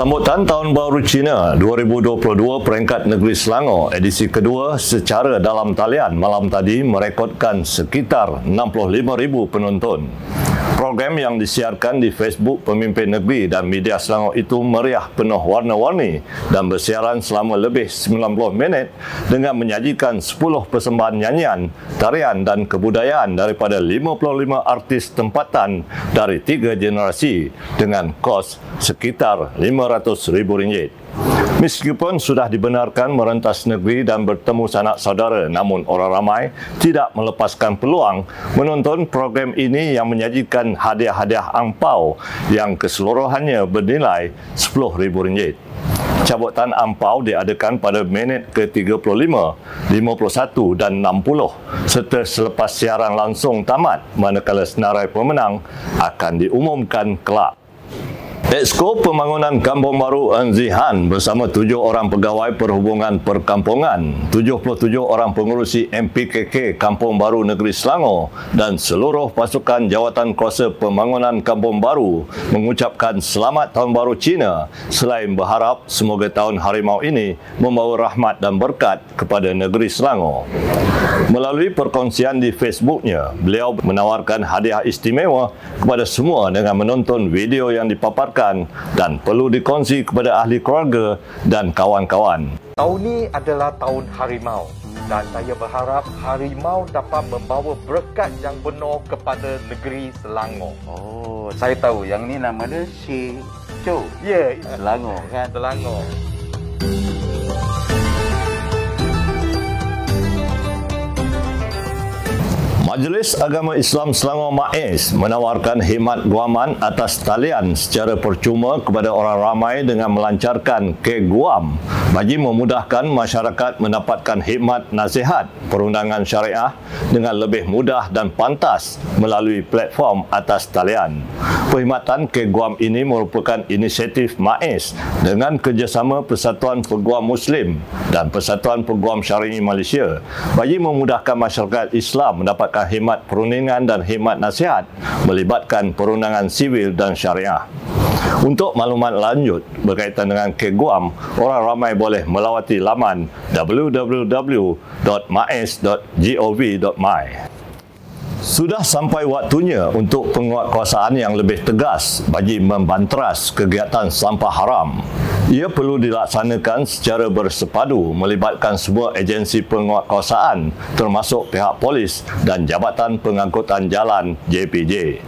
Sambutan Tahun Baru Cina 2022 peringkat negeri Selangor edisi kedua secara dalam talian malam tadi merekodkan sekitar 65,000 penonton. Program yang disiarkan di Facebook pemimpin negeri dan media Selangor itu meriah penuh warna-warni dan bersiaran selama lebih 90 minit dengan menyajikan 10 persembahan nyanyian, tarian dan kebudayaan daripada 55 artis tempatan dari tiga generasi dengan kos sekitar RM500,000. Meskipun sudah dibenarkan merentas negeri dan bertemu sanak saudara namun orang ramai tidak melepaskan peluang menonton program ini yang menyajikan hadiah-hadiah angpau yang keseluruhannya bernilai RM10,000. Cabutan ampau diadakan pada minit ke-35, 51 dan 60 serta selepas siaran langsung tamat manakala senarai pemenang akan diumumkan kelak. Exco Pembangunan Kampung Baru Enzihan bersama tujuh orang pegawai perhubungan perkampungan, 77 orang pengurusi MPKK Kampung Baru Negeri Selangor dan seluruh pasukan Jawatan Kuasa Pembangunan Kampung Baru mengucapkan selamat Tahun Baru Cina selain berharap semoga tahun harimau ini membawa rahmat dan berkat kepada negeri Selangor. Melalui perkongsian di Facebooknya, beliau menawarkan hadiah istimewa kepada semua dengan menonton video yang dipaparkan dan perlu dikongsi kepada ahli keluarga dan kawan-kawan. Tahun ini adalah tahun harimau dan saya berharap harimau dapat membawa berkat yang benar kepada negeri Selangor. Oh, saya tahu yang ni nama dia Shi Cho. Ya, yeah, Selangor kan? Selangor. Majlis Agama Islam Selangor MAIS menawarkan khidmat guaman atas talian secara percuma kepada orang ramai dengan melancarkan ke guam bagi memudahkan masyarakat mendapatkan khidmat nasihat perundangan syariah dengan lebih mudah dan pantas melalui platform atas talian. Perkhidmatan ke guam ini merupakan inisiatif MAIS dengan kerjasama Persatuan Peguam Muslim dan Persatuan Peguam Syari'i Malaysia bagi memudahkan masyarakat Islam mendapatkan melaksanakan khidmat perundingan dan khidmat nasihat melibatkan perundangan sivil dan syariah. Untuk maklumat lanjut berkaitan dengan keguam, orang ramai boleh melawati laman www.mais.gov.my. Sudah sampai waktunya untuk penguatkuasaan yang lebih tegas bagi membanteras kegiatan sampah haram. Ia perlu dilaksanakan secara bersepadu melibatkan semua agensi penguatkuasaan termasuk pihak polis dan Jabatan Pengangkutan Jalan JPJ.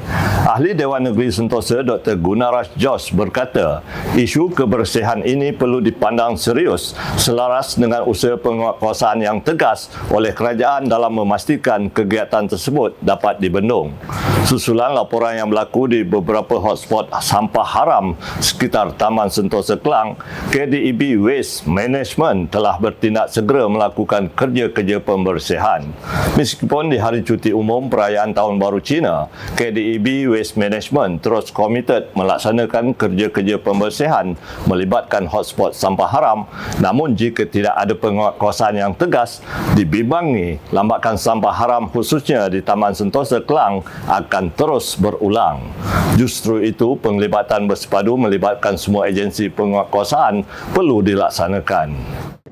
Ahli Dewan Negeri Sentosa Dr. Gunaras Jos berkata, isu kebersihan ini perlu dipandang serius selaras dengan usaha penguatkuasaan yang tegas oleh kerajaan dalam memastikan kegiatan tersebut dapat dibendung. Susulan laporan yang berlaku di beberapa hotspot sampah haram sekitar Taman Sentosa Kelang, KDEB Waste Management telah bertindak segera melakukan kerja-kerja pembersihan. Meskipun di hari cuti umum perayaan Tahun Baru Cina, KDEB Waste Management terus komited melaksanakan kerja-kerja pembersihan melibatkan hotspot sampah haram, namun jika tidak ada penguatkuasaan yang tegas, dibimbangi lambakan sampah haram khususnya di Taman Sentosa Kelang akan terus berulang. Justru itu, penglibatan bersepadu melibatkan semua agensi penguatkuasaan perlu dilaksanakan.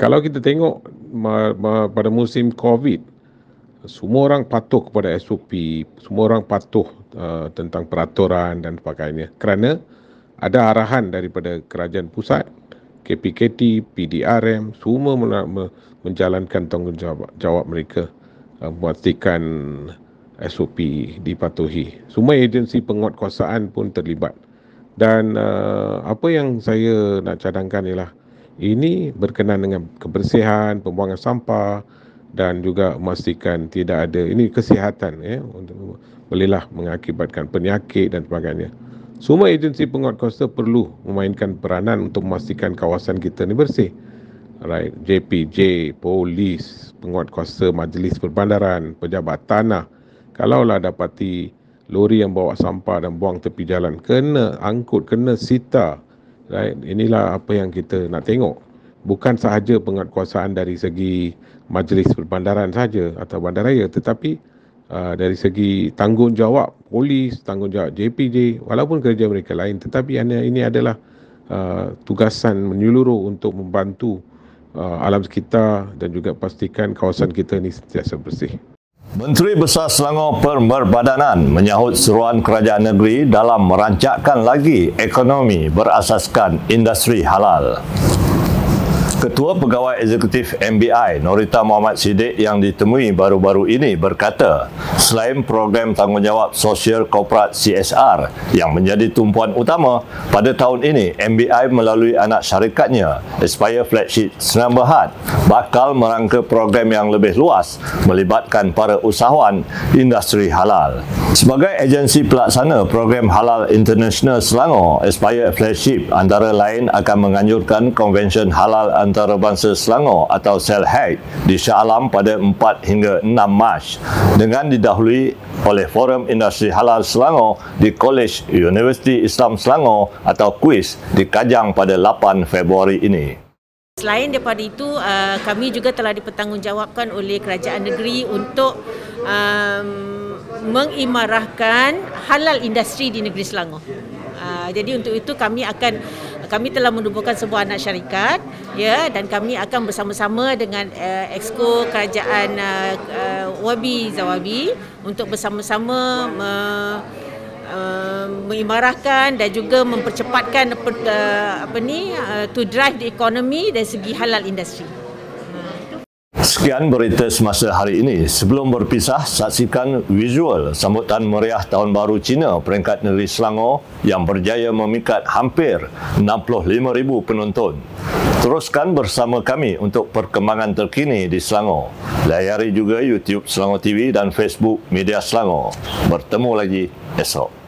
Kalau kita tengok pada musim COVID, semua orang patuh kepada SOP, semua orang patuh uh, tentang peraturan dan sebagainya. Kerana ada arahan daripada kerajaan pusat, KPKT, PDRM, semua menjalankan tanggungjawab mereka uh, memastikan SOP dipatuhi. Semua agensi penguatkuasaan pun terlibat. Dan uh, apa yang saya nak cadangkan ialah ini berkenaan dengan kebersihan, pembuangan sampah dan juga memastikan tidak ada ini kesihatan ya untuk bolehlah mengakibatkan penyakit dan sebagainya. Semua agensi penguatkuasa perlu memainkan peranan untuk memastikan kawasan kita ni bersih. Right, JPJ, polis, penguatkuasa majlis perbandaran, pejabat tanah, kalaulah dapati lori yang bawa sampah dan buang tepi jalan kena angkut kena sita right inilah apa yang kita nak tengok bukan sahaja penguatkuasaan dari segi majlis perbandaran saja atau bandaraya tetapi uh, dari segi tanggungjawab polis tanggungjawab JPJ walaupun kerja mereka lain tetapi ini adalah uh, tugasan menyeluruh untuk membantu uh, alam sekitar dan juga pastikan kawasan kita ini sentiasa bersih. Menteri Besar Selangor Pemerbadanan menyahut seruan kerajaan negeri dalam merancangkan lagi ekonomi berasaskan industri halal. Ketua Pegawai Eksekutif MBI Norita Muhammad Siddiq yang ditemui baru-baru ini berkata selain program tanggungjawab sosial korporat CSR yang menjadi tumpuan utama pada tahun ini MBI melalui anak syarikatnya Aspire Flagship Senang Berhad bakal merangka program yang lebih luas melibatkan para usahawan industri halal. Sebagai agensi pelaksana program Halal International Selangor, Aspire Flagship antara lain akan menganjurkan konvensyen halal antarabangsa Selangor atau SELHAG di Shah Alam pada 4 hingga 6 Mac dengan didahului oleh Forum Industri Halal Selangor di College Universiti Islam Selangor atau KUIS di Kajang pada 8 Februari ini. Selain daripada itu, uh, kami juga telah dipertanggungjawabkan oleh kerajaan negeri untuk um, mengimarahkan halal industri di negeri Selangor. Uh, jadi untuk itu kami akan kami telah menubuhkan sebuah anak syarikat ya dan kami akan bersama-sama dengan uh, exco kerajaan uh, uh, Wabi Zawabi untuk bersama-sama uh, uh, mengimarahkan dan juga mempercepatkan uh, apa ni uh, to drive the economy dari segi halal industri. Sekian berita semasa hari ini. Sebelum berpisah, saksikan visual sambutan meriah Tahun Baru Cina peringkat negeri Selangor yang berjaya memikat hampir 65,000 penonton. Teruskan bersama kami untuk perkembangan terkini di Selangor. Layari juga YouTube Selangor TV dan Facebook Media Selangor. Bertemu lagi esok.